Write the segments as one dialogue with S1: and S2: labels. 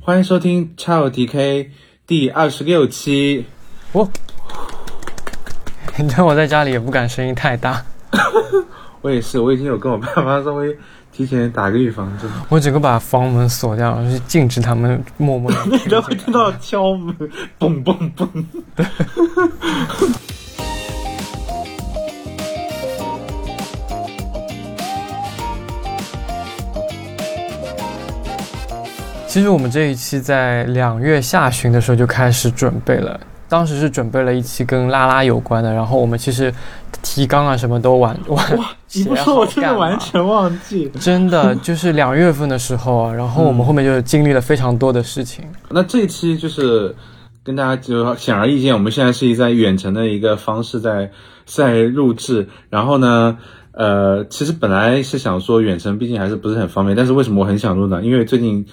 S1: 欢迎收听 Child DK 第二十六期。
S2: 我，你知道我在家里也不敢声音太大，
S1: 我也是，我已经有跟我爸妈稍微提前打个预防针。
S2: 我整个把房门锁掉，就禁止他们默默的。
S1: 你都会听到敲门，嘣嘣嘣。
S2: 其实我们这一期在两月下旬的时候就开始准备了，当时是准备了一期跟拉拉有关的，然后我们其实提纲啊什么都完 完
S1: 哇，你不说我真的完全忘记。
S2: 真的就是两月份的时候啊，然后我们后面就经历了非常多的事情。
S1: 那这一期就是跟大家就显而易见，我们现在是在远程的一个方式在在录制。然后呢，呃，其实本来是想说远程毕竟还是不是很方便，但是为什么我很想录呢？因为最近。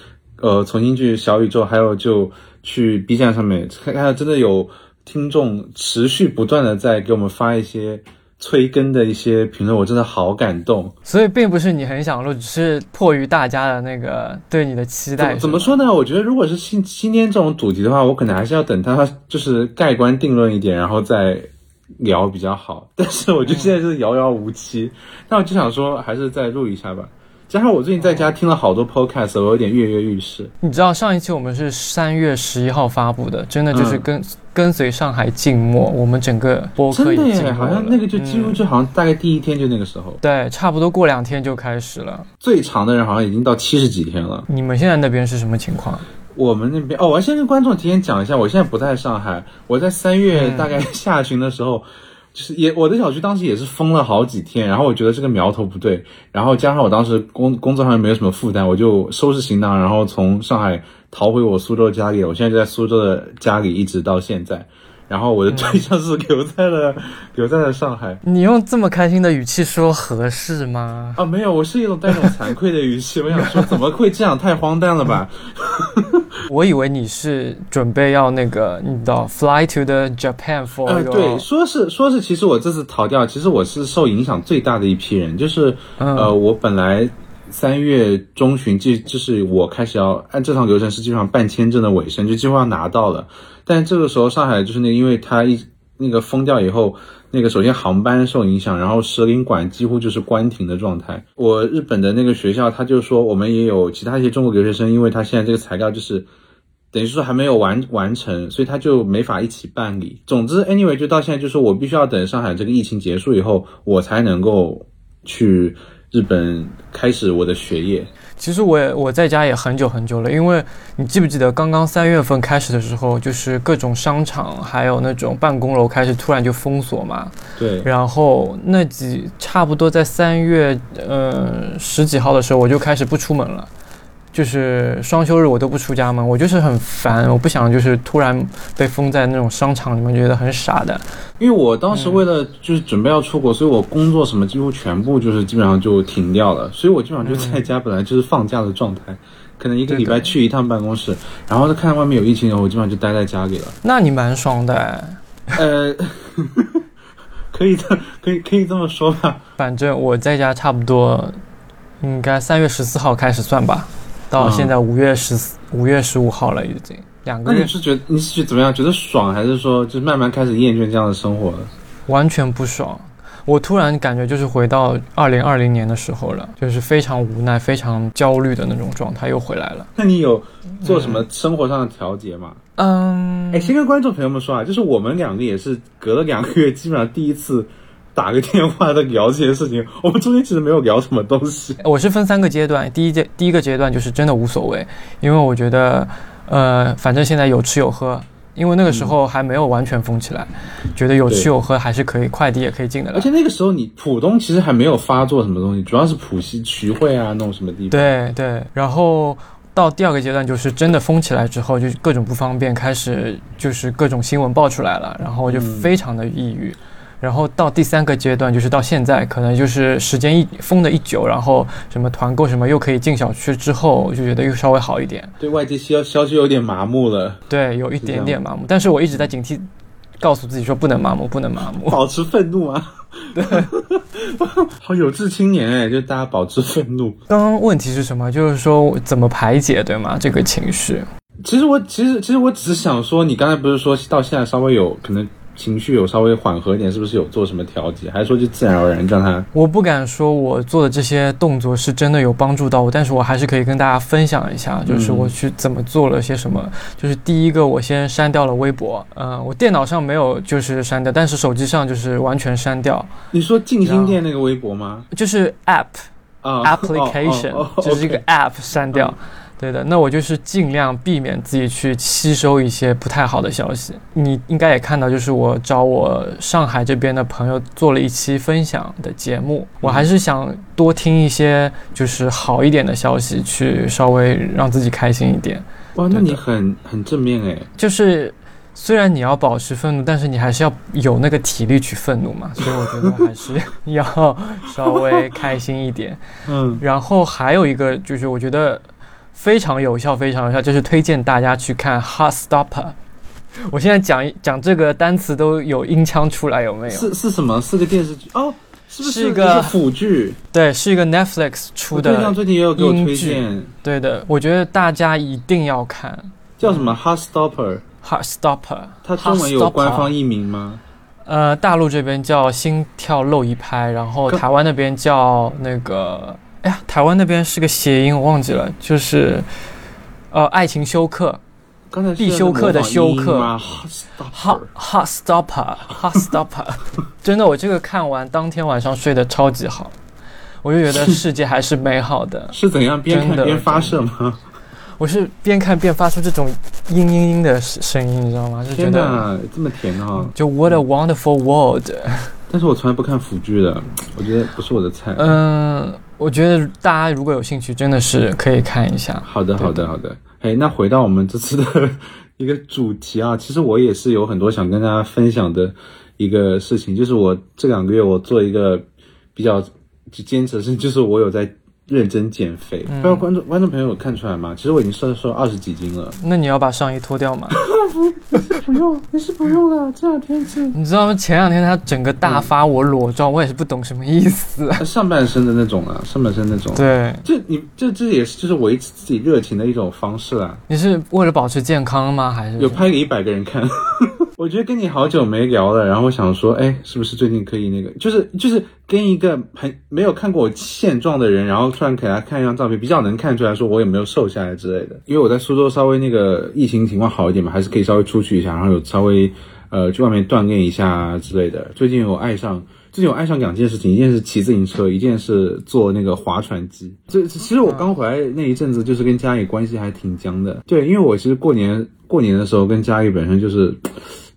S1: 呃，重新去小宇宙，还有就去 B 站上面看看，真的有听众持续不断的在给我们发一些催更的一些评论，我真的好感动。
S2: 所以并不是你很想录，只是迫于大家的那个对你的期待。
S1: 怎么说呢？我觉得如果是今今天这种主题的话，我可能还是要等他就是盖棺定论一点，然后再聊比较好。但是我觉得现在是遥遥无期，那我就想说，还是再录一下吧。加上我最近在家听了好多 podcast，我有点跃跃欲试。
S2: 你知道上一期我们是三月十一号发布的，真的就是跟跟随上海静默，我们整个播
S1: 客真的好像那个就几乎就好像大概第一天就那个时候。
S2: 对，差不多过两天就开始了。
S1: 最长的人好像已经到七十几天了。
S2: 你们现在那边是什么情况？
S1: 我们那边哦，我要先跟观众提前讲一下，我现在不在上海，我在三月大概下旬的时候。就是也，我的小区当时也是封了好几天，然后我觉得这个苗头不对，然后加上我当时工工作上面没有什么负担，我就收拾行囊，然后从上海逃回我苏州家里，我现在就在苏州的家里一直到现在。然后我的对象是留在了留在了上海。
S2: 你用这么开心的语气说合适吗？
S1: 啊，没有，我是一种带种惭愧的语气。我想说，怎么会这样？太荒诞了吧！
S2: 我以为你是准备要那个，你知道，fly to the Japan for。
S1: 呃，对，说是说是，其实我这次逃掉，其实我是受影响最大的一批人，就是呃，我本来三月中旬就就是我开始要按正常流程，是基本上办签证的尾声，就几乎要拿到了。但这个时候，上海就是那，因为它一那个封掉以后，那个首先航班受影响，然后使领馆几乎就是关停的状态。我日本的那个学校，他就说我们也有其他一些中国留学生，因为他现在这个材料就是等于说还没有完完成，所以他就没法一起办理。总之，anyway，就到现在就是我必须要等上海这个疫情结束以后，我才能够去日本开始我的学业。
S2: 其实我也我在家也很久很久了，因为你记不记得刚刚三月份开始的时候，就是各种商场还有那种办公楼开始突然就封锁嘛。
S1: 对。
S2: 然后那几差不多在三月呃十几号的时候，我就开始不出门了。就是双休日我都不出家门，我就是很烦，我不想就是突然被封在那种商场里面，觉得很傻的。
S1: 因为我当时为了就是准备要出国，所以我工作什么几乎全部就是基本上就停掉了，所以我基本上就在家，本来就是放假的状态，可能一个礼拜去一趟办公室，然后看外面有疫情，我基本上就待在家里了。
S2: 那你蛮爽的，
S1: 呃，可以的，可以可以这么说吧。
S2: 反正我在家差不多应该三月十四号开始算吧。到现在五月十四、五月十五号了，已经两个月。
S1: 那你是觉得你是觉得怎么样？觉得爽，还是说就是慢慢开始厌倦这样的生活了？
S2: 完全不爽，我突然感觉就是回到二零二零年的时候了，就是非常无奈、非常焦虑的那种状态又回来了。
S1: 那你有做什么生活上的调节吗？
S2: 嗯，
S1: 哎，先跟观众朋友们说啊，就是我们两个也是隔了两个月，基本上第一次。打个电话在聊这些事情，我们中间其实没有聊什么东西。
S2: 我是分三个阶段，第一阶第一个阶段就是真的无所谓，因为我觉得，呃，反正现在有吃有喝，因为那个时候还没有完全封起来，觉得有吃有喝还是可以，快递也可以进的。
S1: 而且那个时候你浦东其实还没有发作什么东西，主要是浦西徐汇啊，那种什么地方。
S2: 对对，然后到第二个阶段就是真的封起来之后，就各种不方便，开始就是各种新闻爆出来了，然后我就非常的抑郁。然后到第三个阶段，就是到现在，可能就是时间一封的一久，然后什么团购什么又可以进小区之后，就觉得又稍微好一点。
S1: 对外界消消息有点麻木了。
S2: 对，有一点点麻木，但是我一直在警惕，告诉自己说不能麻木，不能麻木，
S1: 保持愤怒啊。
S2: 对，
S1: 好有志青年哎，就大家保持愤怒。
S2: 刚刚问题是什么？就是说怎么排解，对吗？这个情绪。
S1: 其实我其实其实我只是想说，你刚才不是说到现在稍微有可能。情绪有稍微缓和一点，是不是有做什么调节？还是说就自然而然让他？
S2: 我不敢说我做的这些动作是真的有帮助到我，但是我还是可以跟大家分享一下，就是我去怎么做了些什么。就是第一个，我先删掉了微博，嗯，我电脑上没有就是删掉，但是手机上就是完全删掉。
S1: 你说静心店那个微博吗？
S2: 就是 app
S1: 啊
S2: ，application，就是一个 app 删掉。对的，那我就是尽量避免自己去吸收一些不太好的消息。你应该也看到，就是我找我上海这边的朋友做了一期分享的节目。我还是想多听一些就是好一点的消息，去稍微让自己开心一点。
S1: 哇，那你很很正面哎。
S2: 就是虽然你要保持愤怒，但是你还是要有那个体力去愤怒嘛。所以我觉得还是要 稍微开心一点。
S1: 嗯，
S2: 然后还有一个就是我觉得。非常有效，非常有效，就是推荐大家去看《Heart Stopper》。我现在讲讲这个单词都有音腔出来，有没有？
S1: 是是什么？是个电视剧哦？是不
S2: 是一个
S1: 腐剧？
S2: 对，是一个 Netflix 出的。
S1: 对象最近也有给我推荐。
S2: 对的，我觉得大家一定要看。
S1: 叫什么？《Heart Stopper》。
S2: 《Heart Stopper》。
S1: 它中文有官方译名吗？
S2: 呃，大陆这边叫《心跳漏一拍》，然后台湾那边叫那个。哎呀，台湾那边是个谐音，我忘记了，就是，呃，爱情休克，
S1: 刚才
S2: 必修课的休克
S1: ，hot
S2: hot stopper hot stopper，真的，我这个看完当天晚上睡得超级好，我就觉得世界还是美好的。
S1: 是怎样边看边发射吗？
S2: 我是边看边发出这种嘤嘤嘤的声音，你知道吗？就觉得
S1: 这么甜啊！
S2: 就 What a wonderful world！
S1: 但是我从来不看腐剧的，我觉得不是我的菜。
S2: 嗯。我觉得大家如果有兴趣，真的是可以看一下。
S1: 好的，好的，好的。哎，那回到我们这次的一个主题啊，其实我也是有很多想跟大家分享的一个事情，就是我这两个月我做一个比较坚持的事情，就是我有在。认真减肥，不知道观众观众朋友有看出来吗？其实我已经瘦瘦二十几斤了。
S2: 那你要把上衣脱掉吗？
S1: 不，不用，你是不用了。这两天是，
S2: 你知道吗？前两天他整个大发我裸照，我也是不懂什么意思。
S1: 上半身的那种啊，上半身那种。
S2: 对，
S1: 这你这这也是就是维持自己热情的一种方式啊。
S2: 你是为了保持健康吗？还是
S1: 有拍给一百个人看？我觉得跟你好久没聊了，然后想说，哎，是不是最近可以那个，就是就是跟一个很没有看过我现状的人，然后突然给他看一张照片，比较能看出来说我有没有瘦下来之类的。因为我在苏州稍微那个疫情情况好一点嘛，还是可以稍微出去一下，然后有稍微呃去外面锻炼一下之类的。最近我爱上。最近我爱上两件事情，一件是骑自行车，一件是坐那个划船机。这其实我刚回来那一阵子，就是跟家里关系还挺僵的。对，因为我其实过年过年的时候跟家里本身就是。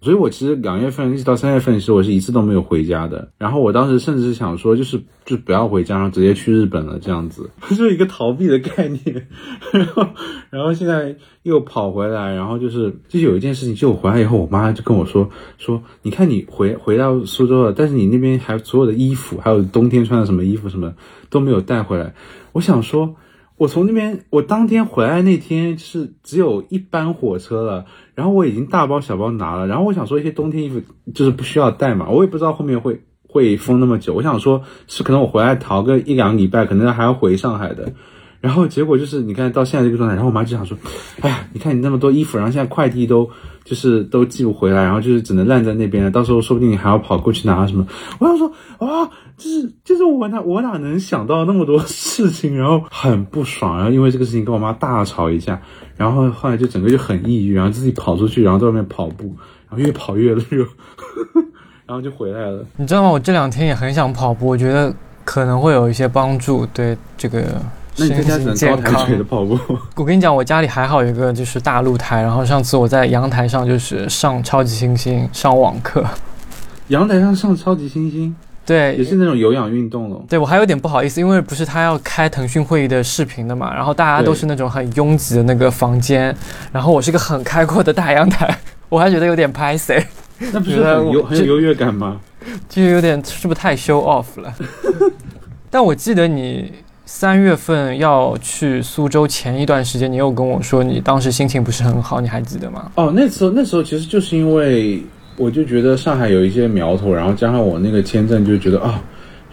S1: 所以，我其实两月份一直到三月份，其实我是一次都没有回家的。然后我当时甚至是想说，就是就不要回家，然后直接去日本了，这样子，就是一个逃避的概念。然后，然后现在又跑回来，然后就是就是有一件事情，就我回来以后，我妈就跟我说说，你看你回回到苏州了，但是你那边还所有的衣服，还有冬天穿的什么衣服什么都没有带回来。我想说。我从那边，我当天回来那天是只有一班火车了，然后我已经大包小包拿了，然后我想说一些冬天衣服就是不需要带嘛，我也不知道后面会会封那么久，我想说是可能我回来逃个一两礼拜，可能还要回上海的。然后结果就是，你看到现在这个状态，然后我妈就想说，哎呀，你看你那么多衣服，然后现在快递都就是都寄不回来，然后就是只能烂在那边了，到时候说不定你还要跑过去拿什么。我想说，啊，就是就是我哪我哪能想到那么多事情，然后很不爽，然后因为这个事情跟我妈大吵一架，然后后来就整个就很抑郁，然后自己跑出去，然后在外面跑步，然后越跑越热，然后就回来了。
S2: 你知道吗？我这两天也很想跑步，我觉得可能会有一些帮助，对这个。
S1: 那你在家只能高抬腿的跑步。
S2: 我跟你讲，我家里还好有一个就是大露台，然后上次我在阳台上就是上超级星星上网课。
S1: 阳台上上超级星星，
S2: 对，
S1: 也是那种有氧运动了。
S2: 对我还有点不好意思，因为不是他要开腾讯会议的视频的嘛，然后大家都是那种很拥挤的那个房间，然后我是一个很开阔的大阳台，我还觉得有点拍 C。
S1: 那不是很有很有优越感吗？
S2: 就有点是不是太 show off 了？但我记得你。三月份要去苏州前一段时间，你有跟我说你当时心情不是很好，你还记得吗？
S1: 哦，那时候那时候其实就是因为我就觉得上海有一些苗头，然后加上我那个签证，就觉得啊，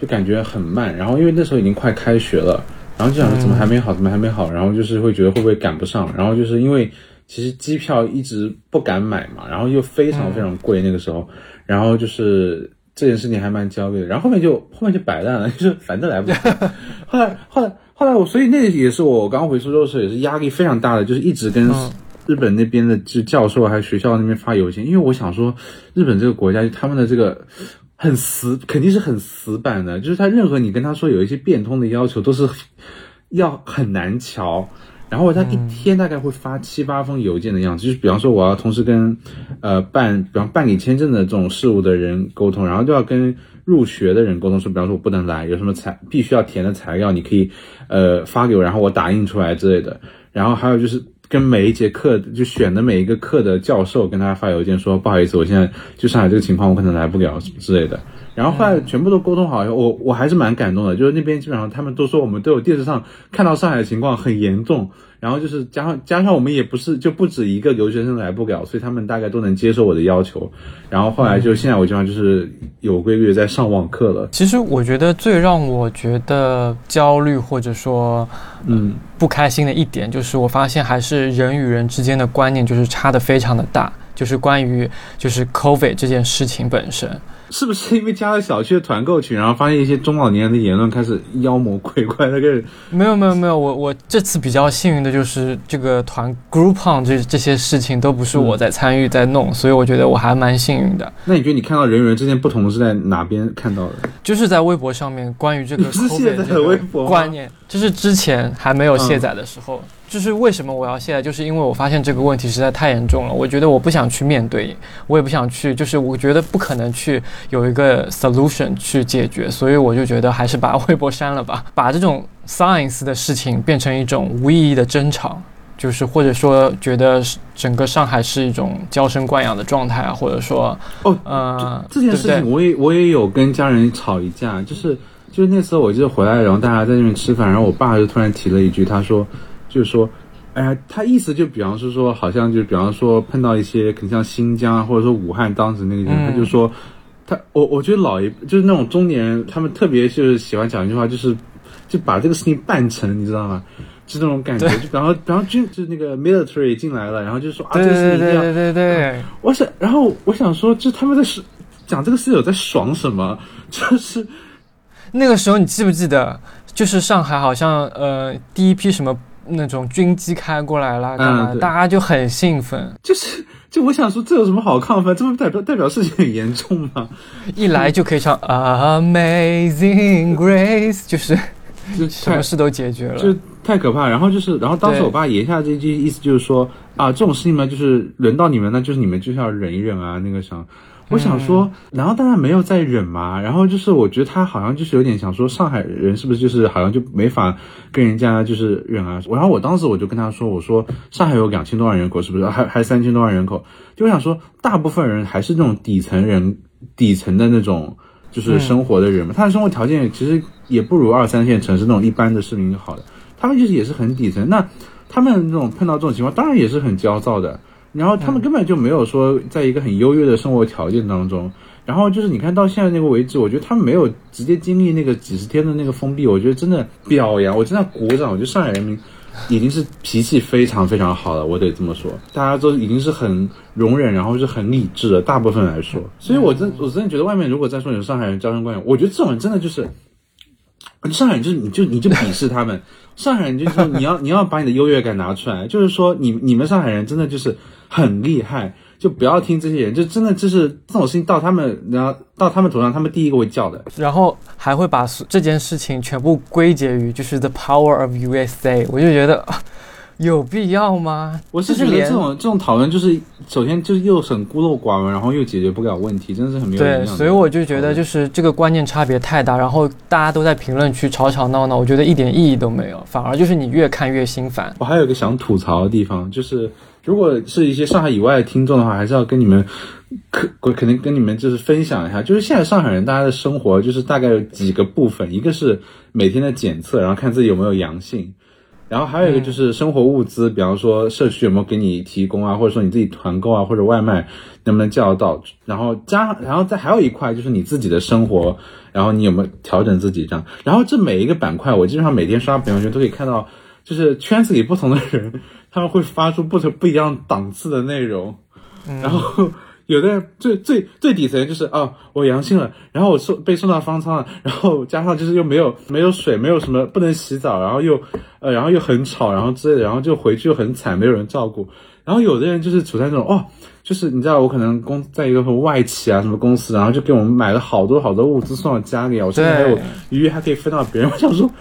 S1: 就感觉很慢。然后因为那时候已经快开学了，然后就想说怎么还没好，怎么还没好？然后就是会觉得会不会赶不上？然后就是因为其实机票一直不敢买嘛，然后又非常非常贵那个时候，然后就是这件事情还蛮焦虑的。然后后面就后面就摆烂了，就是反正来不及。后来后来后来我，所以那也是我刚回苏州的时候也是压力非常大的，就是一直跟。日本那边的就教授还有学校那边发邮件，因为我想说，日本这个国家他们的这个很死，肯定是很死板的，就是他任何你跟他说有一些变通的要求，都是要很难瞧。然后他一天大概会发七八封邮件的样子，就是比方说我要同时跟呃办，比方办理签证的这种事务的人沟通，然后就要跟入学的人沟通，说比方说我不能来，有什么材必须要填的材料，你可以呃发给我，然后我打印出来之类的。然后还有就是。跟每一节课就选的每一个课的教授跟大家发邮件说，不好意思，我现在就上海这个情况，我可能来不了什么之类的。然后后来全部都沟通好以后，我我还是蛮感动的，就是那边基本上他们都说我们都有电视上看到上海的情况很严重。然后就是加上加上我们也不是就不止一个留学生来不了，所以他们大概都能接受我的要求。然后后来就现在我基本上就是有规律在上网课了。
S2: 其实我觉得最让我觉得焦虑或者说嗯不开心的一点，就是我发现还是人与人之间的观念就是差的非常的大，就是关于就是 COVID 这件事情本身。
S1: 是不是因为加了小区的团购群，然后发现一些中老年人的言论开始妖魔鬼怪？那个
S2: 没有没有没有，我我这次比较幸运的就是这个团 Groupon 这这些事情都不是我在参与在弄，所以我觉得我还蛮幸运的。
S1: 那你觉得你看到人与人之间不同是在哪边看到的？
S2: 就是在微博上面关于这个
S1: 现在的微博
S2: 观念，就是之前还没有卸载的时候。就是为什么我要卸载？就是因为我发现这个问题实在太严重了。我觉得我不想去面对，我也不想去，就是我觉得不可能去有一个 solution 去解决，所以我就觉得还是把微博删了吧。把这种 science 的事情变成一种无意义的争吵，就是或者说觉得整个上海是一种娇生惯养的状态啊，或者说
S1: 哦，呃，这件事情我也我也有跟家人吵一架，就是就是那次我记得回来，然后大家在那边吃饭，然后我爸就突然提了一句，他说。就是说，哎呀，他意思就比方是说，好像就比方说碰到一些，可能像新疆啊，或者说武汉当时那个人，他就说，他我我觉得老一就是那种中年人，他们特别就是喜欢讲一句话，就是就把这个事情办成，你知道吗？就那种感觉，就然后然后军就那个 military 进来了，然后就说啊，这个事情一定要
S2: 对对对，
S1: 我想，然后我想说，就他们在是讲这个事有在爽什么？就是
S2: 那个时候你记不记得，就是上海好像呃第一批什么。那种军机开过来了，嗯，大家就很兴奋。
S1: 就是，就我想说，这有什么好亢奋？这不代表代表事情很严重吗？
S2: 一来就可以唱 Amazing Grace，就是什么事都解决了，
S1: 就太可怕。然后就是，然后当时我爸言下这句意思就是说啊，这种事情嘛，就是轮到你们，那就是你们就是要忍一忍啊，那个啥。我想说，然后大家没有在忍嘛？然后就是，我觉得他好像就是有点想说，上海人是不是就是好像就没法跟人家就是忍啊？然后我当时我就跟他说，我说上海有两千多万人口，是不是？还还三千多万人口？就我想说，大部分人还是那种底层人，底层的那种就是生活的人嘛。他的生活条件其实也不如二三线城市那种一般的市民好的，他们就是也是很底层。那他们那种碰到这种情况，当然也是很焦躁的。然后他们根本就没有说在一个很优越的生活条件当中，然后就是你看到现在那个为止，我觉得他们没有直接经历那个几十天的那个封闭，我觉得真的表扬，我真的鼓掌。我觉得上海人民已经是脾气非常非常好了，我得这么说，大家都已经是很容忍，然后是很理智的，大部分来说。所以我真我真的觉得外面如果再说有上海人娇生惯养，我觉得这种人真的就是。上海人就是你就你就鄙视他们，上海人就是说你要你要把你的优越感拿出来，就是说你你们上海人真的就是很厉害，就不要听这些人，就真的就是这种事情到他们然后到他们头上，他们第一个会叫的，
S2: 然后还会把这件事情全部归结于就是 the power of USA，我就觉得。有必要吗？
S1: 我是觉得这种这种讨论就是，首先就是又很孤陋寡闻，然后又解决不了问题，真的是很没有
S2: 对，所以我就觉得就是这个观念差别太大，然后大家都在评论区吵吵闹闹，我觉得一点意义都没有，反而就是你越看越心烦。
S1: 我还有一个想吐槽的地方，就是如果是一些上海以外的听众的话，还是要跟你们可我肯定跟你们就是分享一下，就是现在上海人大家的生活就是大概有几个部分，一个是每天的检测，然后看自己有没有阳性。然后还有一个就是生活物资，比方说社区有没有给你提供啊，或者说你自己团购啊，或者外卖能不能叫到？然后加上，然后再还有一块就是你自己的生活，然后你有没有调整自己这样？然后这每一个板块，我基本上每天刷朋友圈都可以看到，就是圈子里不同的人，他们会发出不同不一样档次的内容，然后。有的人最最最底层就是啊，我阳性了，然后我送被送到方舱了，然后加上就是又没有没有水，没有什么不能洗澡，然后又呃，然后又很吵，然后之类的，然后就回去又很惨，没有人照顾。然后有的人就是处在那种哦，就是你知道我可能公在一个什么外企啊什么公司，然后就给我们买了好多好多物资送到家里啊，我甚至还有余余还可以分到别人。我想说。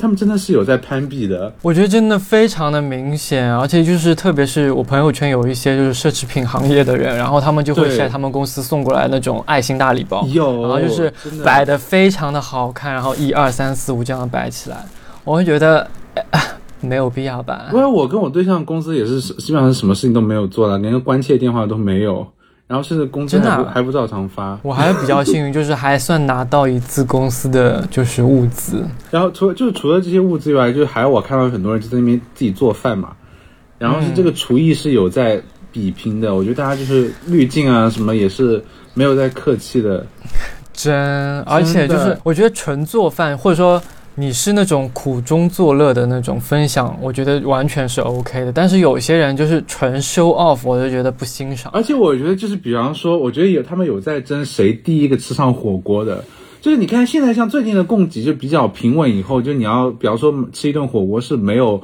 S1: 他们真的是有在攀比的，
S2: 我觉得真的非常的明显，而且就是特别是我朋友圈有一些就是奢侈品行业的人，然后他们就会晒他们公司送过来那种爱心大礼包，
S1: 有，
S2: 然后就是摆的非常的好看，然后一二三四五这样摆起来，我会觉得 没有必要吧。
S1: 因为我跟我对象公司也是基本上是什么事情都没有做了，连个关切电话都没有。然后甚至工资还不还不照常发，
S2: 我还比较幸运，就是还算拿到一次公司的就是物资。
S1: 然后除了就是除了这些物资以外，就是还有我看到很多人就在那边自己做饭嘛。然后是这个厨艺是有在比拼的，我觉得大家就是滤镜啊什么也是没有在客气的。
S2: 真，而且就是我觉得纯做饭或者说。你是那种苦中作乐的那种分享，我觉得完全是 OK 的。但是有些人就是纯 show off，我就觉得不欣赏。
S1: 而且我觉得就是，比方说，我觉得有他们有在争谁第一个吃上火锅的。就是你看现在像最近的供给就比较平稳，以后就你要比方说吃一顿火锅是没有，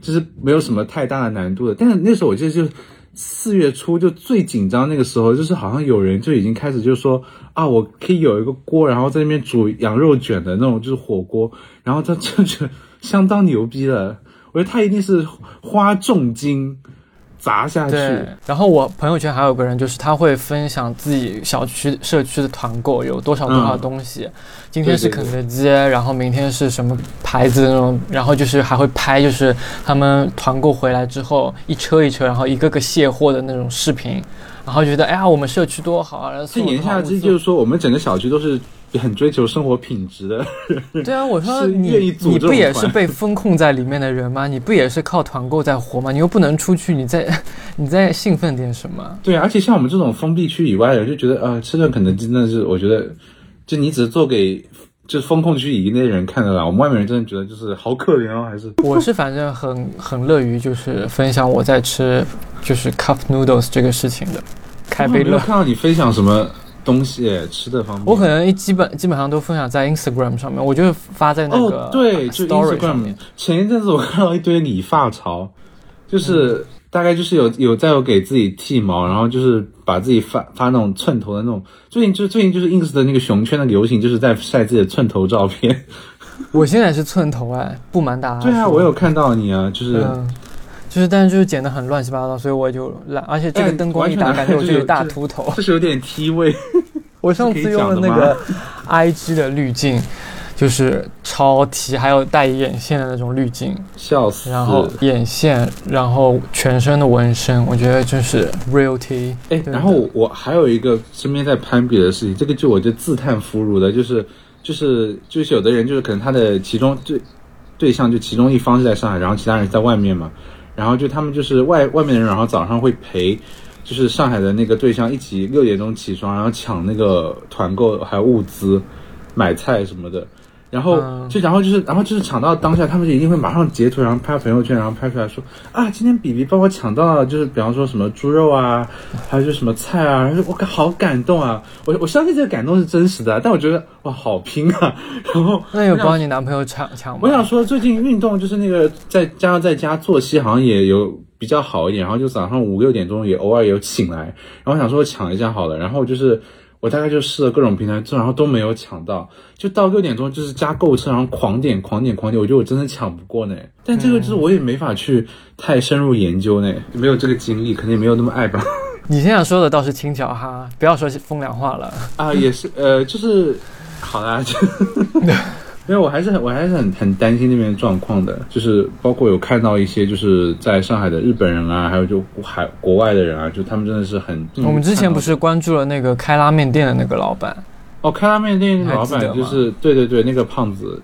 S1: 就是没有什么太大的难度的。但是那时候我记得就。四月初就最紧张那个时候，就是好像有人就已经开始就说啊，我可以有一个锅，然后在那边煮羊肉卷的那种，就是火锅，然后他这就相当牛逼了。我觉得他一定是花重金。砸下去。
S2: 然后我朋友圈还有个人，就是他会分享自己小区社区的团购有多少多少东西。今天是肯德基，然后明天是什么牌子的那种，然后就是还会拍，就是他们团购回来之后一车一车，然后一个个卸货的那种视频。然后觉得哎呀，我们社区多好啊！
S1: 这言下之意就是说，我们整个小区都是。很追求生活品质的，
S2: 对啊，我说你你不也是被封控在里面的人吗？你不也是靠团购在活吗？你又不能出去，你在 你在兴奋点什么？
S1: 对啊，而且像我们这种封闭区以外的人，就觉得呃，吃顿肯德基真的是，我觉得就你只是做给就是封控区以内的人看的啦。我们外面人真的觉得就是好可怜哦，还是
S2: 我是反正很很乐于就是分享我在吃就是 cup noodles 这个事情的，开杯乐。
S1: 看到你分享什么？东西吃的方面，
S2: 我可能基本基本上都分享在 Instagram 上面，我就发在那
S1: 个对，就 Instagram。前一阵子我看到一堆理发潮，就是大概就是有有在有给自己剃毛，然后就是把自己发发那种寸头的那种。最近就最近就是 ins 的那个熊圈的流行，就是在晒自己的寸头照片。
S2: 我现在是寸头哎，不瞒大家。
S1: 对啊，我有看到你啊，就是。
S2: 就是，但是就是剪的很乱七八糟，所以我就懒。而且这个灯光一打，感觉我就有大秃头，
S1: 这是有点 T 位。
S2: 我上次用了那个 IG 的滤镜，就是超 T，还有带眼线的那种滤镜，
S1: 笑死。
S2: 然后眼线，然后全身的纹身，我觉得就是 real T。
S1: 哎，然后我还有一个身边在攀比的事情，这个就我就自叹弗如的，就是就是就是有的人就是可能他的其中对对象就其中一方是在上海，然后其他人在外面嘛。然后就他们就是外外面的人，然后早上会陪，就是上海的那个对象一起六点钟起床，然后抢那个团购还有物资，买菜什么的。然后就然后就是然后就是抢到当下，他们就一定会马上截图，然后拍朋友圈，然后拍出来说啊，今天比比帮我抢到了，就是比方说什么猪肉啊，还有就什么菜啊，我好感动啊！我我相信这个感动是真实的，但我觉得哇，好拼啊！然后
S2: 那有帮你男朋友抢抢吗？
S1: 我想说最近运动就是那个在加上在家作息好像也有比较好一点，然后就早上五六点钟也偶尔有醒来，然后想说抢一下好了，然后就是。我大概就试了各种平台，然后都没有抢到。就到六点钟，就是加购物车，然后狂点、狂点、狂点。我觉得我真的抢不过呢。但这个就是我也没法去太深入研究呢，没有这个精力，肯定没有那么爱吧。
S2: 你现在说的倒是轻巧哈，不要说风凉话了
S1: 啊。也是，呃，就是好啦。因为我还是很，我还是很很担心那边状况的，就是包括有看到一些就是在上海的日本人啊，还有就海国外的人啊，就他们真的是很。
S2: 我们之前不是关注了那个开拉面店的那个老板？
S1: 哦，开拉面店那个老板就是对对对，那个胖子。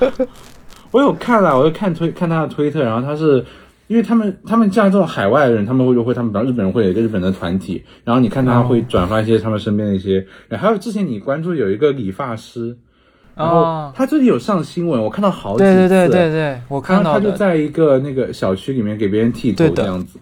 S1: 我有看了，我有看推看他的推特，然后他是因为他们他们像这种海外的人，他们会就会他们比方日本人会有一个日本的团体，然后你看他会转发一些他们身边的一些，还有之前你关注有一个理发师。然后他最近有上新闻，我看到好几次。
S2: 对对对对对，我看到
S1: 他就在一个那个小区里面给别人剃头这样子。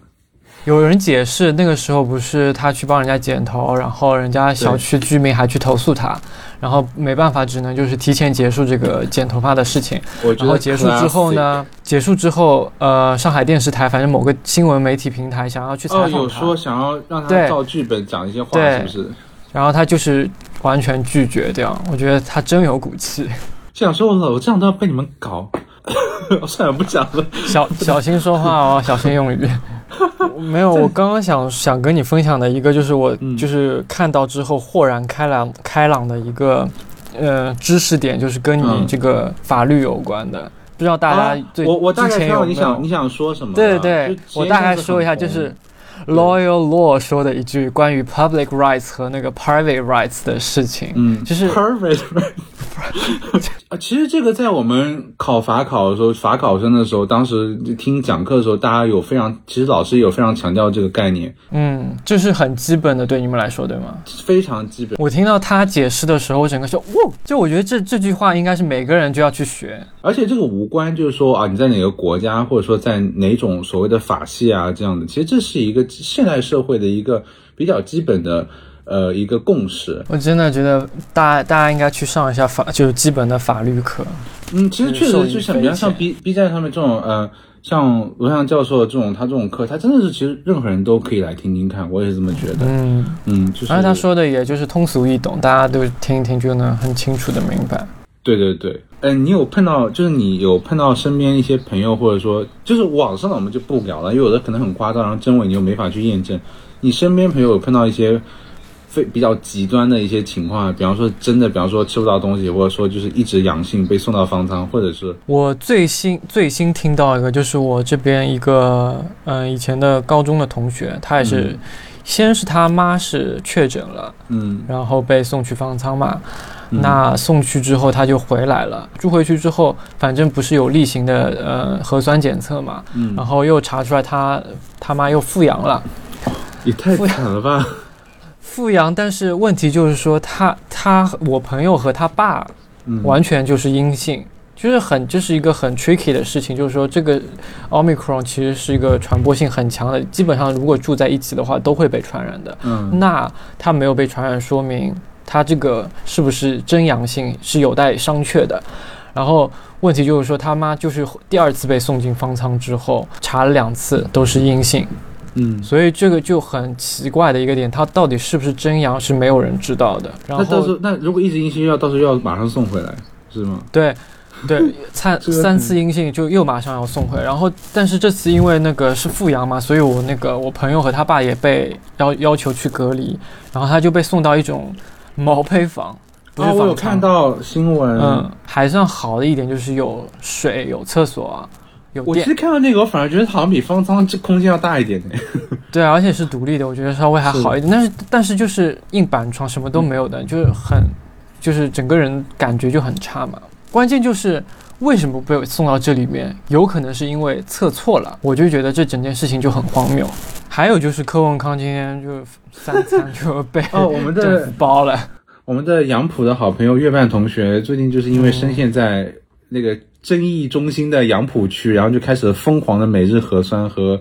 S2: 有人解释，那个时候不是他去帮人家剪头，然后人家小区居民还去投诉他，然后没办法，只能就是提前结束这个剪头发的事情。然后结束之后呢？结束之后，呃，上海电视台反正某个新闻媒体平台想要去采访他，
S1: 有说想要让他照剧本讲一些话，是不是？
S2: 然后他就是完全拒绝掉，我觉得他真有骨气。
S1: 想说了，我这样都要被你们搞，我 算了不讲了。
S2: 小小心说话哦，小心用语。没有，我刚刚想想跟你分享的一个，就是我就是看到之后豁然开朗开朗的一个呃知识点，就是跟你这个法律有关的。不知道大家对
S1: 我我大概
S2: 知道
S1: 你想你想说什么？
S2: 对对对，我大概说一下，就是。Loyal Law 说的一句关于 public rights 和那个 private rights 的事情，
S1: 嗯，
S2: 就是
S1: private。啊，其实这个在我们考法考的时候，法考生的时候，当时听讲课的时候，大家有非常，其实老师有非常强调这个概念。
S2: 嗯，这是很基本的，对你们来说，对吗？
S1: 非常基本。
S2: 我听到他解释的时候，我整个说，哇，就我觉得这这句话应该是每个人就要去学。
S1: 而且这个无关，就是说啊，你在哪个国家，或者说在哪种所谓的法系啊这样的，其实这是一个。现代社会的一个比较基本的呃一个共识，
S2: 我真的觉得大大家应该去上一下法，就是基本的法律课。
S1: 嗯，其实确实就像比较像 B B 站上面这种呃，像罗翔教授的这种他这种课，他真的是其实任何人都可以来听听看，我也是这么觉得。嗯嗯，就是。
S2: 而且他说的也就是通俗易懂，大家都听一听就能很清楚的明白。
S1: 对对对，嗯，你有碰到，就是你有碰到身边一些朋友，或者说就是网上的，我们就不聊了，因为有的可能很夸张，然后真伪你又没法去验证。你身边朋友有碰到一些非比较极端的一些情况，比方说真的，比方说吃不到东西，或者说就是一直阳性被送到方舱，或者是
S2: 我最新最新听到一个，就是我这边一个嗯以前的高中的同学，他也是先是他妈是确诊了，嗯，然后被送去方舱嘛。那送去之后他就回来了，住回去之后，反正不是有例行的呃核酸检测嘛，嗯，然后又查出来他他妈又复阳了，
S1: 也太惨了吧！
S2: 复阳，但是问题就是说他他我朋友和他爸完全就是阴性，就是很这是一个很 tricky 的事情，就是说这个 omicron 其实是一个传播性很强的，基本上如果住在一起的话都会被传染的，嗯，那他没有被传染，说明。他这个是不是真阳性是有待商榷的，然后问题就是说他妈就是第二次被送进方舱之后查了两次都是阴性，嗯，所以这个就很奇怪的一个点，它到底是不是真阳是没有人知道的。那
S1: 到时候那如果一直阴性要到时候要马上送回来是吗？
S2: 对，对，三三次阴性就又马上要送回，然后但是这次因为那个是复阳嘛，所以我那个我朋友和他爸也被要要求去隔离，然后他就被送到一种。毛坯房，
S1: 啊，我有看到新闻，
S2: 嗯，还算好的一点就是有水、有厕所、有
S1: 电。我其实看到那个，我反而觉得好像比方舱这空间要大一点呢。
S2: 对，而且是独立的，我觉得稍微还好一点。但是，但是就是硬板床，什么都没有的，就是很，就是整个人感觉就很差嘛。关键就是为什么被送到这里面？有可能是因为测错了，我就觉得这整件事情就很荒谬。还有就是柯文康今天就三餐 就被
S1: 哦我们的
S2: 包了。
S1: 我们的杨浦的好朋友月半同学最近就是因为深陷在那个争议中心的杨浦区，然后就开始疯狂的每日核酸和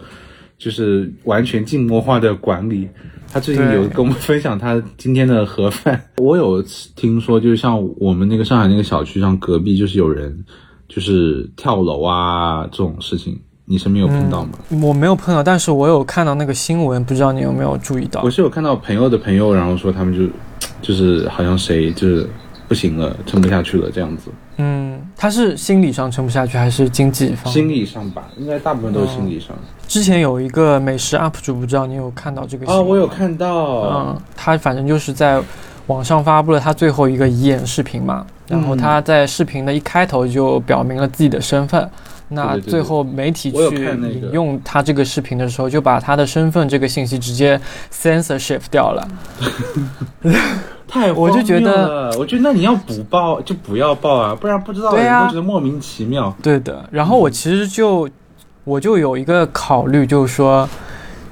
S1: 就是完全静默化的管理。他最近有跟我们分享他今天的盒饭。我有听说，就是像我们那个上海那个小区上隔壁就是有人就是跳楼啊这种事情。你身边有碰到吗？
S2: 我没有碰到，但是我有看到那个新闻，不知道你有没有注意到？
S1: 我是有看到朋友的朋友，然后说他们就，就是好像谁就是不行了，撑不下去了这样子。
S2: 嗯，他是心理上撑不下去，还是经济方？
S1: 心理上吧，应该大部分都是心理上。
S2: 之前有一个美食 UP 主，不知道你有看到这个？哦，
S1: 我有看到。
S2: 嗯，他反正就是在网上发布了他最后一个遗言视频嘛，然后他在视频的一开头就表明了自己的身份。那最后媒体去引用他这个视频的时候，就把他的身份这个信息直接 censorship 掉了。
S1: 太
S2: 我就觉得，
S1: 我觉得那你要不报就不要报啊，不然不知道的人都觉得莫名其妙。
S2: 对的，然后我其实就我就有一个考虑，就是说，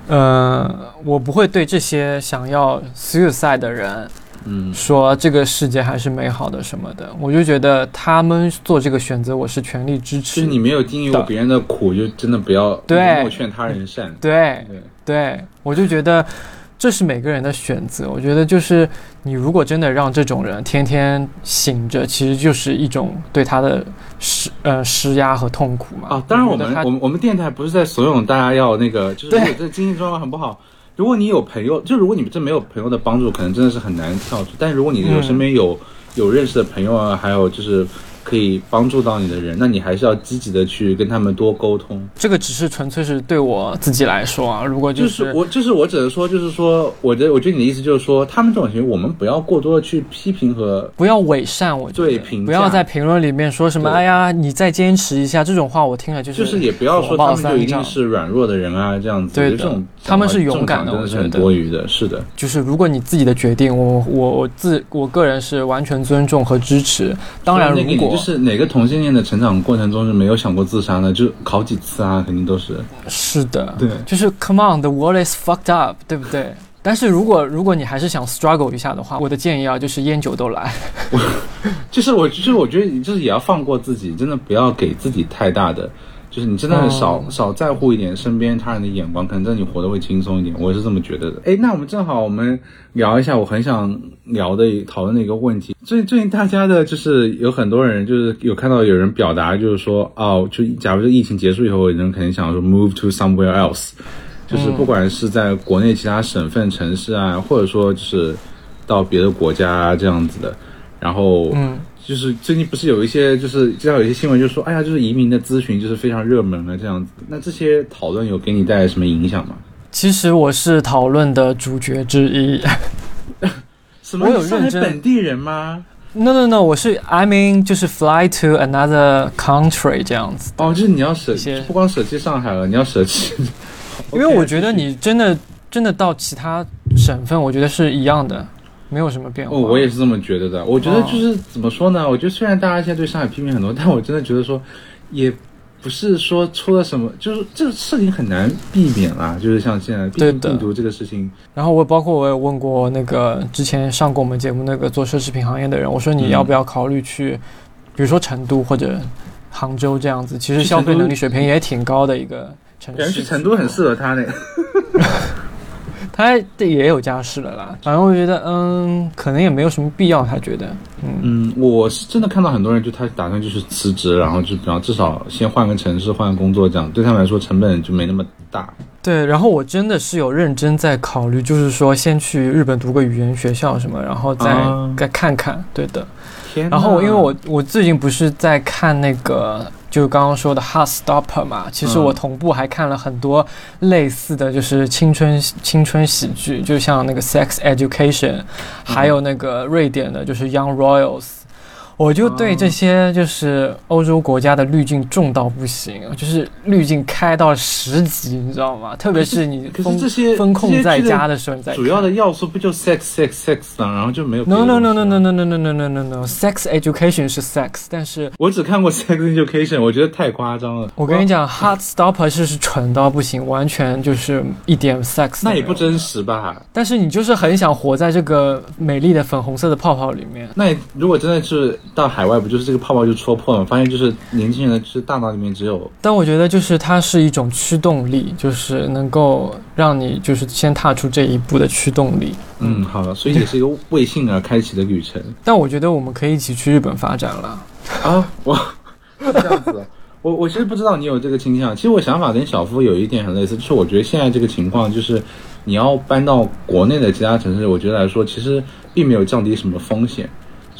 S2: 呃，我不会对这些想要 suicide 的人。
S1: 嗯，
S2: 说这个世界还是美好的什么的，我就觉得他们做这个选择，我是全力支持。
S1: 就是你没有经历过别人的苦，就真的不要莫劝他人善。
S2: 对对对，我就觉得这是每个人的选择。我觉得就是你如果真的让这种人天天醒着，其实就是一种对他的施呃施压和痛苦嘛。
S1: 啊，当然我们我们我们电台不是在怂恿大家要那个，就是这经济状况很不好。如果你有朋友，就如果你真没有朋友的帮助，可能真的是很难跳出。但如果你有身边有有认识的朋友啊，还有就是。可以帮助到你的人，那你还是要积极的去跟他们多沟通。
S2: 这个只是纯粹是对我自己来说啊，如果就
S1: 是我，就是我只能说，就是说，我的，我觉得你的意思就是说，他们这种行为，我们不要过多的去批评和
S2: 不要伪善，我
S1: 对评
S2: 不要在评论里面说什么，哎呀，你再坚持一下，这种话我听了就是
S1: 就是也不要说他们就一定是软弱的人啊，这样子，
S2: 对
S1: 这种
S2: 他们是勇敢的，
S1: 真的是很多余的，是的。
S2: 就是如果你自己的决定，我我我自我个人是完全尊重和支持。当然，如果
S1: 就是哪个同性。恋的成长过程中是没有想过自杀的，就考几次啊，肯定都是。
S2: 是的，
S1: 对，
S2: 就是 Come on，the world is fucked up，对不对？但是如果如果你还是想 struggle 一下的话，我的建议啊，就是烟酒都来。
S1: 我 就是我，就是我觉得你就是也要放过自己，真的不要给自己太大的。就是你真的少少在乎一点身边他人的眼光，可能真的你活得会轻松一点。我是这么觉得的。哎，那我们正好我们聊一下我很想聊的讨论的一个问题。最最近大家的就是有很多人就是有看到有人表达就是说哦，就假如这疫情结束以后，有人肯定想说 move to somewhere else，就是不管是在国内其他省份城市啊，或者说就是到别的国家这样子的，然后
S2: 嗯。
S1: 就是最近不是有一些，就是经常有一些新闻，就说，哎呀，就是移民的咨询就是非常热门了这样子。那这些讨论有给你带来什么影响吗？
S2: 其实我是讨论的主角之一。
S1: 什么？我有认真本地人吗
S2: ？No No No，我是 I mean 就是 fly to another country 这样子。
S1: 哦，就是你要舍弃，不光舍弃上海了，你要舍弃。
S2: 因为我觉得你真的真的到其他省份，我觉得是一样的。没有什么变化。
S1: 哦，我也是这么觉得的。我觉得就是怎么说呢？我觉得虽然大家现在对上海批评很多，但我真的觉得说，也不是说出了什么，就是这个事情很难避免啦。就是像现在病毒这个事情。
S2: 然后我包括我也问过那个之前上过我们节目那个做奢侈品行业的人，我说你要不要考虑去，比如说成都或者杭州这样子，其实消费能力水平也挺高的一个城市。感
S1: 觉成都很适合他呢。
S2: 他也有家室了啦，反正我觉得，嗯，可能也没有什么必要。他觉得，
S1: 嗯嗯，我是真的看到很多人，就他打算就是辞职，然后就比方至少先换个城市，换个工作，这样对他们来说成本就没那么大。
S2: 对，然后我真的是有认真在考虑，就是说先去日本读个语言学校什么，然后再再看看。对的，然后因为我我最近不是在看那个。就刚刚说的《Heart Stopper》嘛，其实我同步还看了很多类似的就是青春青春喜剧，就像那个《Sex Education》，还有那个瑞典的，就是《Young Royals》。我就对这些就是欧洲国家的滤镜重到不行，就是滤镜开到十级，你知道吗？特别是你封封控在家的时候，你在
S1: 主要的要素不就 sex sex sex 吗？然后就没有
S2: no no no no no no no no no no no no sex education 是 sex，但是
S1: 我只看过 sex education，我觉得太夸张了。
S2: 我跟你讲，Heart Stopper 是是蠢到不行，完全就是一点 sex，
S1: 那也不真实吧？
S2: 但是你就是很想活在这个美丽的粉红色的泡泡里面。
S1: 那如果真的是。到海外不就是这个泡泡就戳破了？发现就是年轻人的就是大脑里面只有……
S2: 但我觉得就是它是一种驱动力，就是能够让你就是先踏出这一步的驱动力。
S1: 嗯，好了，所以也是一个为性而开启的旅程。
S2: 但我觉得我们可以一起去日本发展了。
S1: 啊，我 这样子，我我其实不知道你有这个倾向。其实我想法跟小夫有一点很类似，就是我觉得现在这个情况就是你要搬到国内的其他城市，我觉得来说其实并没有降低什么风险。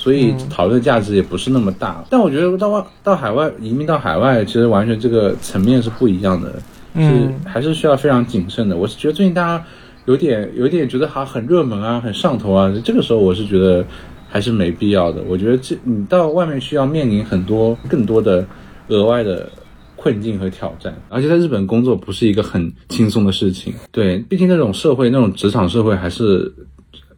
S1: 所以讨论价值也不是那么大，但我觉得到外到海外移民到海外，其实完全这个层面是不一样的，是还是需要非常谨慎的。我是觉得最近大家有点有点觉得还很热门啊，很上头啊，这个时候我是觉得还是没必要的。我觉得这你到外面需要面临很多更多的额外的困境和挑战，而且在日本工作不是一个很轻松的事情。对，毕竟那种社会那种职场社会还是。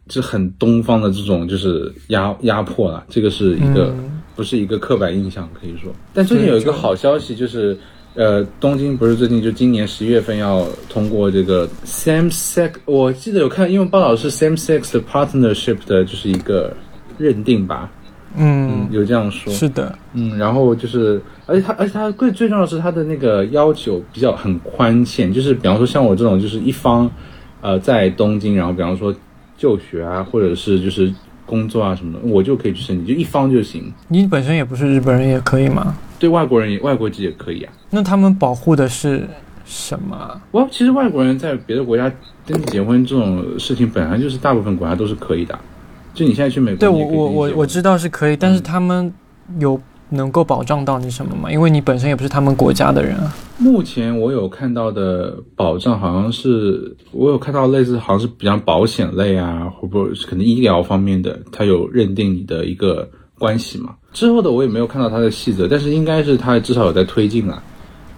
S1: 是很东方的这种就是压压迫了，这个是一个、不是一个刻板印象可以说。但最近有一个好消息就是。呃，东京不是最近就今年十一月份要通过这个 same sex，我记得有看因为报道是 same sex 的 partnership 的，就是一个认定吧。
S2: 嗯，
S1: 有这样说。
S2: 是的，
S1: 嗯，然后就是，而且它，而且它最最重要的是它的那个要求比较很宽限，就是比方说像我这种，就是一方，呃，在东京，然后比方说就学啊，或者是就是工作啊什么的，我就可以去申请，就一方就行。
S2: 你本身也不是日本人，也可以吗？
S1: 对外国人也外国籍也可以啊。
S2: 那他们保护的是什么？
S1: 我其实外国人在别的国家登记结婚这种事情，本来就是大部分国家都是可以的。就你现在去美国，
S2: 对我我我我知道是可以，但是他们有能够保障到你什么吗？因为你本身也不是他们国家的人啊。
S1: 目前我有看到的保障，好像是我有看到类似，好像是比较保险类啊，或不可能医疗方面的，它有认定你的一个关系嘛。之后的我也没有看到它的细则，但是应该是它至少有在推进了，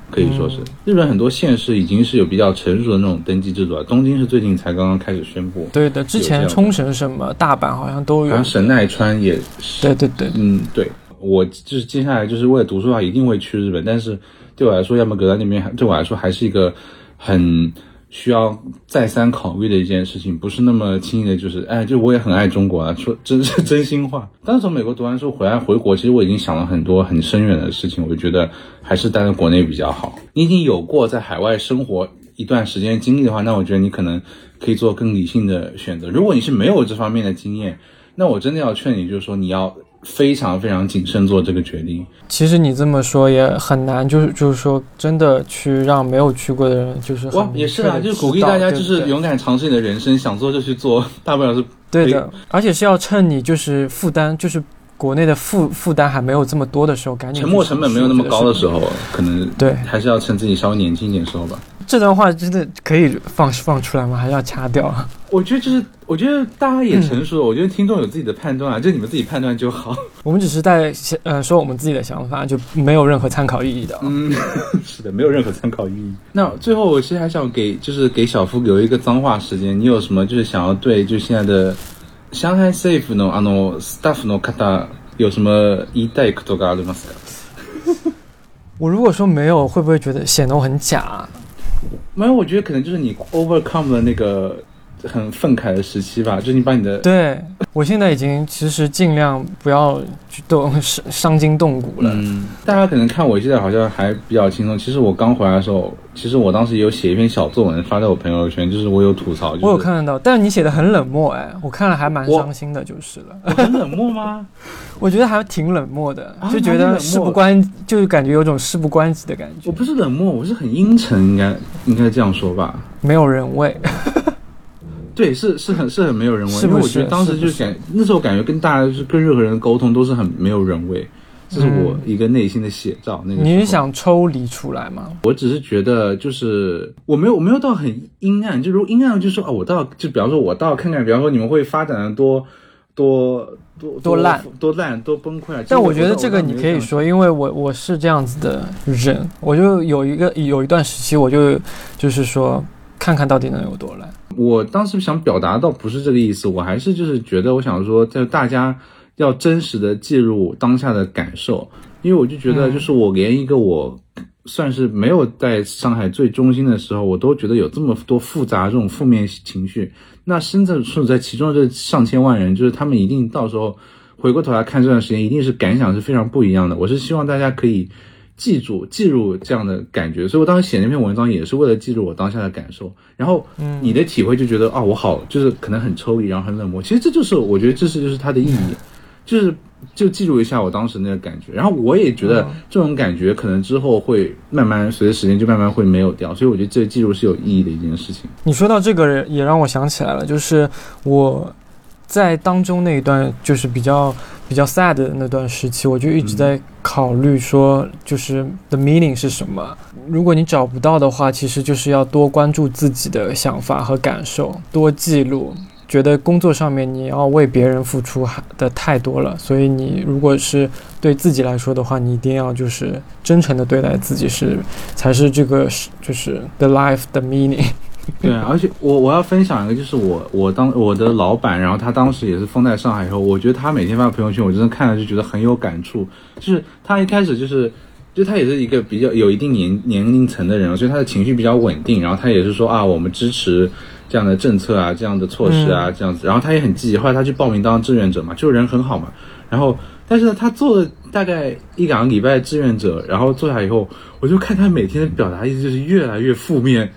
S1: 可以说是、日本很多县市已经是有比较成熟的那种登记制度了。东京是最近才刚刚开始宣布，
S2: 对的，之前冲绳什么大阪好像都有
S1: 好像。神奈川也是。
S2: 对对对，
S1: 嗯，对我就是接下来就是为了读书的话，一定会去日本。但是对我来说，要么隔在那边，对我来说还是一个很需要再三考虑的一件事情，不是那么轻易的，就是哎，就我也很爱中国啊，说真是真心话。当时从美国读完书回来回国，其实我已经想了很多很深远的事情，我就觉得还是待在国内比较好。你已经有过在海外生活一段时间经历的话，那我觉得你可能可以做更理性的选择。如果你是没有这方面的经验，那我真的要劝你，就是说你要非常非常谨慎做这个决定。
S2: 其实你这么说也很难，就是就是说真的去让没有去过的人，就是
S1: 哇，也是啊，就是鼓励大家就是勇敢尝试你的人生，想做就去做，大不了是
S2: 对的，而且是要趁你就是负担就是国内的负负担还没有这么多的时候，赶紧
S1: 沉没成本没有那么高的时
S2: 候。
S1: 可能
S2: 对
S1: 还是要趁自己稍微年轻一点的时候吧。
S2: 这段话真的可以放放出来吗？还是要掐掉？
S1: 我觉得就是，我觉得大家也
S2: 嗯
S1: 成熟了，我觉得听众有自己的判断啊，就你们自己判断就好。
S2: 我们只是在呃说我们自己的想法，就没有任何参考意义的。
S1: 嗯，是的，没有任何参考意义。那最后，我其实还想给，就是给小夫留一个脏话时间。你有什么就是想要对就现在的上海政府のあのスタッフの方有什么言いたいことがありますか？
S2: 我如果说没有，会不会觉得显得我很假？
S1: 没有，我觉得可能就是你 overcome 了那个 很愤慨的时期吧，就是你把你的
S2: 对我现在已经其实尽量不要去动伤伤筋动骨了。
S1: 嗯，大家可能看我现在好像还比较轻松。其实我刚回来的时候，其实我当时也有写一篇小作文发在我朋友圈，就是我有吐槽，就是
S2: 我有看得到，但是你写的很冷漠，哎，我看了还蛮伤心的，就是了。
S1: 我 很冷漠吗？
S2: 我觉得还挺冷漠的，
S1: 啊
S2: 就觉得事不关，就是感觉有种事不关己的感觉
S1: 我，不是冷漠，我是很阴沉，应该应该这样说吧？
S2: 没有人味。
S1: 对，是是很是很没有人味，
S2: 是不是
S1: 因为我觉得当时就是
S2: 是
S1: 感那时候感觉跟大家就是跟任何人沟通都是很没有人味，这是我一个内心的写照。那个
S2: 你是想抽离出来吗？
S1: 我只是觉得，就是我没有我没有到很阴暗，就如果阴暗，就说啊，我到就比方说，我到看看，比方说你们会发展的多多多
S2: 多烂
S1: 多烂多崩溃啊。
S2: 但我
S1: 我
S2: 觉得这个你可以，说，因为我我是这样子的人，我就有一个有一段时期，我就就是说，看看到底能有多烂。
S1: 我当时想表达倒不是这个意思，我还是就是觉得，我想说，就大家要真实的记录当下的感受，因为我就觉得，就是我连一个我算是没有在上海最中心的时候，我都觉得有这么多复杂这种负面情绪。那身在处在其中的这上千万人，就是他们一定到时候回过头来看这段时间，一定是感想是非常不一样的。我是希望大家可以记住记住这样的感觉，所以我当时写那篇文章也是为了记住我当下的感受。然后你的体会就觉得啊，我好就是可能很抽离，然后很冷漠。其实这就是我觉得这是就是它的意义，就是就记住一下我当时那个感觉。然后我也觉得这种感觉可能之后会慢慢随着时间就慢慢会没有掉，所以我觉得这个记录是有意义的一件事情。
S2: 你说到这个，也让我想起来了，就是我在当中那一段就是比较比较 sad 的那段时期，我就一直在考虑说，就是 the meaning 是什么。如果你找不到的话，其实就是要多关注自己的想法和感受，多记录。觉得工作上面你要为别人付出的太多了，所以你如果是对自己来说的话，你一定要就是真诚的对待自己是，才是这个是就是 the life the meaning。
S1: 对，而且我我要分享一个，就是我我当我的老板，然后他当时也是封在上海以后，我觉得他每天发朋友圈，我真的看了就觉得很有感触。就是他一开始就是，就他也是一个比较有一定年年龄层的人，所以他的情绪比较稳定。然后他也是说啊，我们支持这样的政策啊，这样的措施啊，这样子。然后他也很积极，后来他去报名当志愿者嘛，就人很好嘛。然后，但是呢，他做了大概一两个礼拜志愿者，然后坐下以后，我就看他每天的表达意思就是越来越负面。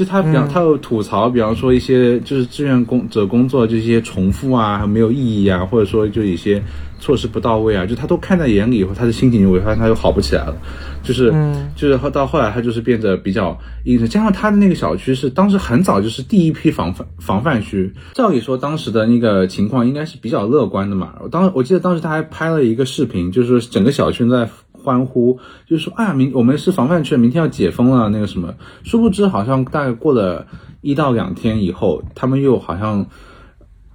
S1: 就他比方，他有吐槽，比方说一些就是志愿工者工作这些重复啊，还没有意义啊，或者说就一些措施不到位啊，就他都看在眼里以后，他的心情就我发现他就好不起来了，就是，就是后到后来他就是变得比较阴沉，加上他的那个小区是当时很早就是第一批防范防范区，照理说当时的那个情况应该是比较乐观的嘛，我当我记得当时他还拍了一个视频，就是整个小区在。欢呼，就是说，哎呀，明我们是防范区，明天要解封了，那个什么，殊不知好像大概过了一到两天以后，他们又好像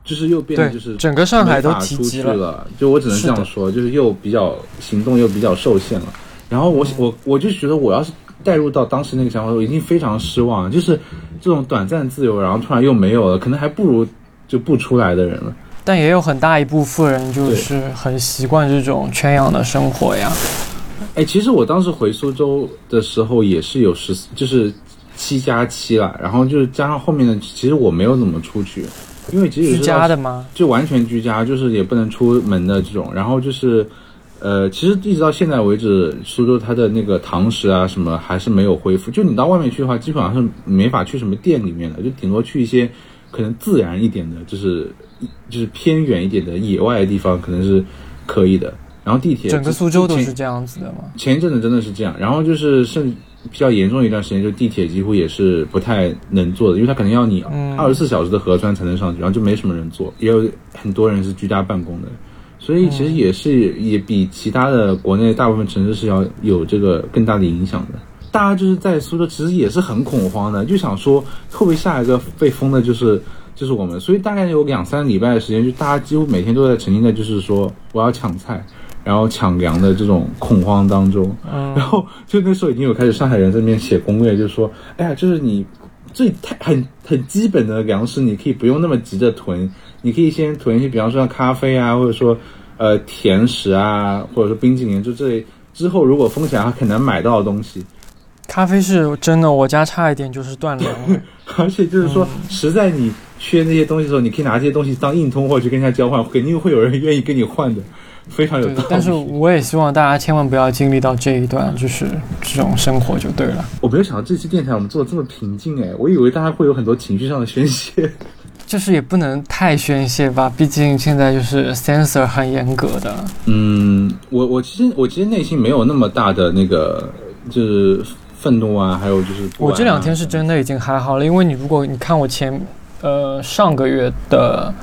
S1: 就是又变得就是
S2: 整个上海都
S1: 出去
S2: 了，
S1: 就我只能这样说，就是又比较行动又比较受限了。然后我我我就觉得，我要是带入到当时那个想法，我已经非常失望了，就是这种短暂自由，然后突然又没有了，可能还不如就不出来的人了。
S2: 但也有很大一部分人就是很习惯这种圈养的生活呀。
S1: 哎，其实我当时回苏州的时候也是有十，就是七加七了，然后就是加上后面的，其实我没有怎么出去，因为即使是
S2: 居家的吗？
S1: 就完全居家，就是也不能出门的这种。然后就是，呃，其实一直到现在为止，苏州它的那个堂食啊什么还是没有恢复。就你到外面去的话，基本上是没法去什么店里面的，就顶多去一些可能自然一点的，就是就是偏远一点的野外的地方，可能是可以的。然后地铁，
S2: 整个苏州都是这样子的吗？
S1: 前一阵子真的是这样，然后就是甚比较严重一段时间，就地铁几乎也是不太能坐的，因为它可能要你二十四小时的核酸才能上去，然后就没什么人坐，也有很多人是居家办公的，所以其实也是也比其他的国内大部分城市是要有这个更大的影响的。大家就是在苏州其实也是很恐慌的，就想说会不会下一个被封的就是就是我们，所以大概有两三礼拜的时间，就大家几乎每天都在沉浸在就是说我要抢菜。然后抢粮的这种恐慌当中，然后就那时候已经有开始上海人在那边写攻略，就说，哎呀，就是你最太很很基本的粮食，你可以不用那么急着囤，你可以先囤一些，比方说像咖啡啊，或者说呃甜食啊，或者说冰淇淋，就这之后如果风险还很难买到的东西。
S2: 咖啡是真的，我家差一点就是断粮，
S1: 而且就是说，实在你缺那些东西的时候，你可以拿这些东西当硬通货去跟人家交换，肯定会有人愿意跟你换的。非常有道理，
S2: 但是我也希望大家千万不要经历到这一段，就是这种生活就对了。
S1: 我没有想到这期电台我们做的这么平静哎，我以为大家会有很多情绪上的宣泄，
S2: 就是也不能太宣泄吧，毕竟现在就是 censor 很严格的。
S1: 嗯，我我其实我其实内心没有那么大的那个就是愤怒啊，还有就是
S2: 我这两天是真的已经还好了，因为你如果你看我前呃上个月的。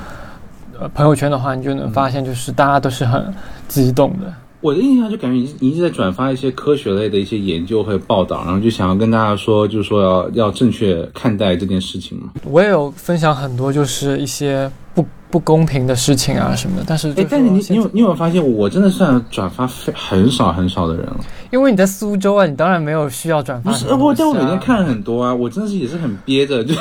S2: 朋友圈的话，你就能发现，就是大家都是很激动的。
S1: 我的印象就感觉你你一直在转发一些科学类的一些研究和报道，然后就想要跟大家说，就是说要要正确看待这件事情嘛。
S2: 我也有分享很多，就是一些不不公平的事情啊什么的。但是，
S1: 哎，但是你你有你有没有发现，我真的算转发非很少很少的人了？
S2: 因为你在苏州啊，你当然没有需要转发。
S1: 不是，不，但我每天看很多啊，我真的是也是很憋着就。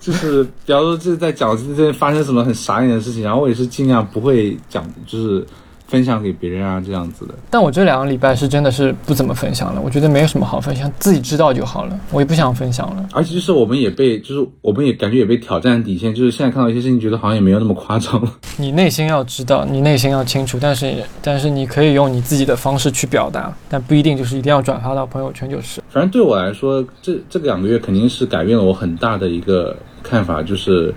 S1: 就是，比方说，就是在讲这发生什么很傻眼的事情，然后我也是尽量不会讲，就是分享给别人啊这样子的。
S2: 但我这两个礼拜是真的是不怎么分享了，我觉得没有什么好分享，自己知道就好了，我也不想分享了。
S1: 而且就是我们也被，就是我们也感觉也被挑战底线，就是现在看到一些事情，觉得好像也没有那么夸张了。
S2: 你内心要知道，你内心要清楚，但是但是你可以用你自己的方式去表达，但不一定就是一定要转发到朋友圈就是。
S1: 反正对我来说，这这两个月肯定是改变了我很大的一个。看法就是，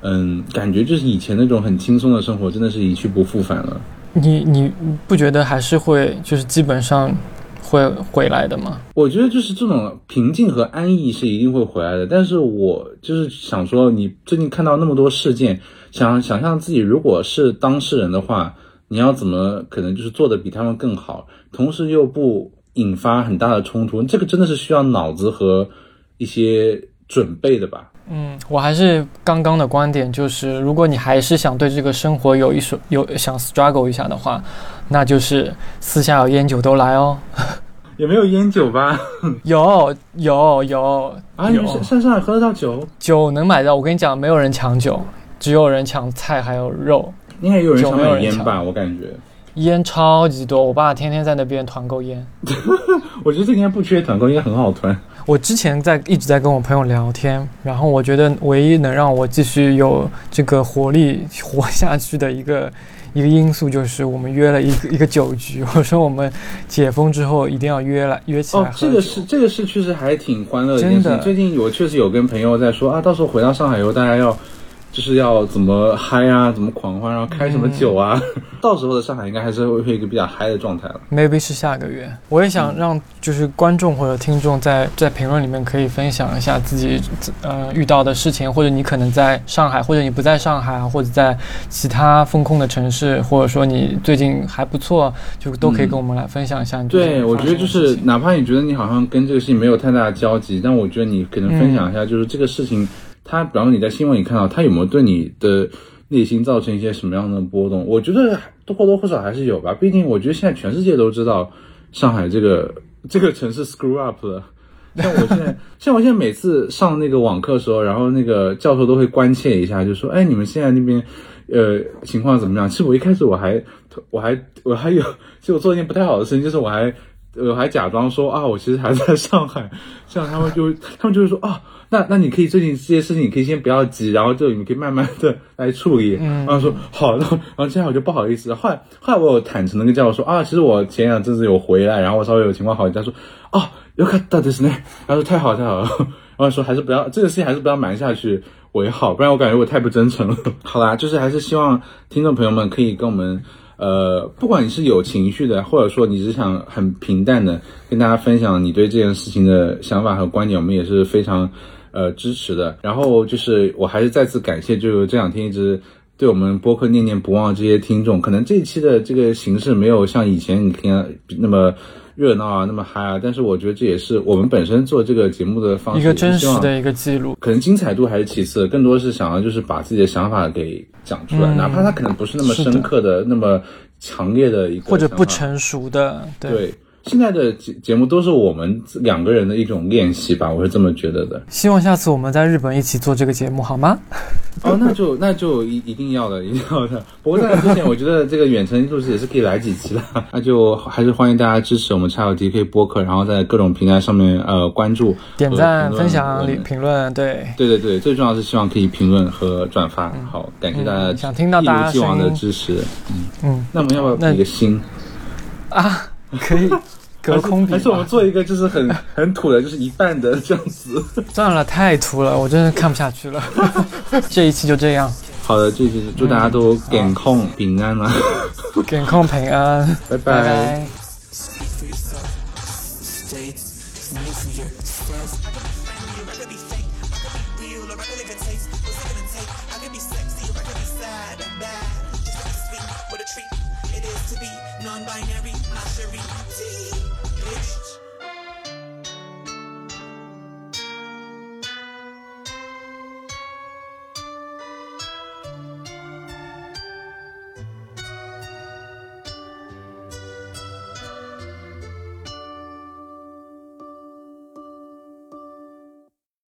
S1: 嗯，感觉就是以前那种很轻松的生活，真的是一去不复返了。
S2: 你你不觉得还是会就是基本上会回来的吗？
S1: 我觉得就是这种平静和安逸是一定会回来的。但是我就是想说，你最近看到那么多事件，想想象自己如果是当事人的话，你要怎么可能就是做的比他们更好，同时又不引发很大的冲突？这个真的是需要脑子和一些准备的吧。
S2: 嗯，我还是刚刚的观点，就是如果你还是想对这个生活有一手有想 struggle 一下的话，那就是私下有烟酒都来哦。
S1: 也没有烟酒吧？
S2: 有有有
S1: 啊！你们上上海喝得到酒？
S2: 酒能买到，我跟你讲，没有人抢酒，只有人抢菜还有肉。
S1: 应该有人抢买烟吧？我感觉
S2: 烟超级多，我爸天天在那边团购烟。
S1: 我觉得这应该不缺团购，应该很好团。
S2: 我之前在一直在跟我朋友聊天，然后我觉得唯一能让我继续有这个活力活下去的一个。一个因素就是我们约了一个 一个酒局，我说我们解封之后一定要约来约起来。
S1: 哦，这个是这个是确实还挺欢乐的一件事。最近我确实有跟朋友在说啊，到时候回到上海以后，大家要就是要怎么嗨啊，怎么狂欢，然后开什么酒啊。到时候的上海应该还是会会一个比较嗨的状态了。
S2: Maybe 是下个月，我也想让就是观众或者听众在在评论里面可以分享一下自己呃遇到的事情，或者你可能在上海，或者你不在上海啊，或者在其他风控的城市，或者说你最近还不错，就都可以跟我们来分享一下。
S1: 对，我觉得就是哪怕你觉得你好像跟这个事情没有太大的交集，但我觉得你可能分享一下，就是这个事情，他比方说你在新闻里看到，他有没有对你的内心造成一些什么样的波动？我觉得或多或少还是有吧。毕竟我觉得现在全世界都知道上海这个 这个城市 screw up 了。像我现在，像我现在每次上那个网课的时候，然后那个教授都会关切一下，就说：“哎，你们现在那边呃情况怎么样？”其实我一开始我还我还 我还有，其实我做一件不太好的事情，就是我还我还假装说啊，我其实还在上海。这样他们就他们就会说啊。那那你可以最近这些事情，你可以先不要急，然后就你可以慢慢的来处理。然后说好，然后然后这样我就不好意思。后来后来我有坦诚的跟教授说啊，其实我前两阵子有回来，然后我稍微有情况好一点。他说啊，有可能的是呢。他说太好太好了。然后说还是不要这个事情还是不要瞒下去为好，不然我感觉我太不真诚了。好啦，就是还是希望听众朋友们可以跟我们。呃，不管你是有情绪的，或者说你只想很平淡的跟大家分享你对这件事情的想法和观点，我们也是非常呃支持的。然后就是我还是再次感谢，就这两天一直对我们播客念念不忘这些听众。可能这一期的这个形式没有像以前你听那么。热闹啊，那么嗨啊！但是我觉得这也是我们本身做这个节目的方式，
S2: 一个真实的一个记录。
S1: 可能精彩度还是其次，更多是想要就是把自己的想法给讲出来，哪怕它可能不是那么深刻的、那么强烈的一个
S2: 或者不成熟的，
S1: 对。现在的节节目都是我们两个人的一种练习吧，我是这么觉得的。
S2: 希望下次我们在日本一起做这个节目，好吗？
S1: 哦，那就那就一一定要的，一定要的。不过在之前，我觉得这个远程录制也是可以来几期的。那就还是欢迎大家支持我们叉 L D K 播客，然后在各种平台上面呃关注、
S2: 点赞、分享、评论。对
S1: 对对对，最重要是希望可以评论和转发。好，感谢大家
S2: 想听到大家
S1: 一如既往的支持。嗯嗯，那我们要不要比个心
S2: 啊？可以。隔空
S1: 还是我们做一个就是很 很土的，就是一半的这样子。
S2: 算了，太土了，我真的看不下去了。这一期就这样。
S1: 好的，这一期祝大家都健康平安了！
S2: 健康平安，
S1: 拜拜。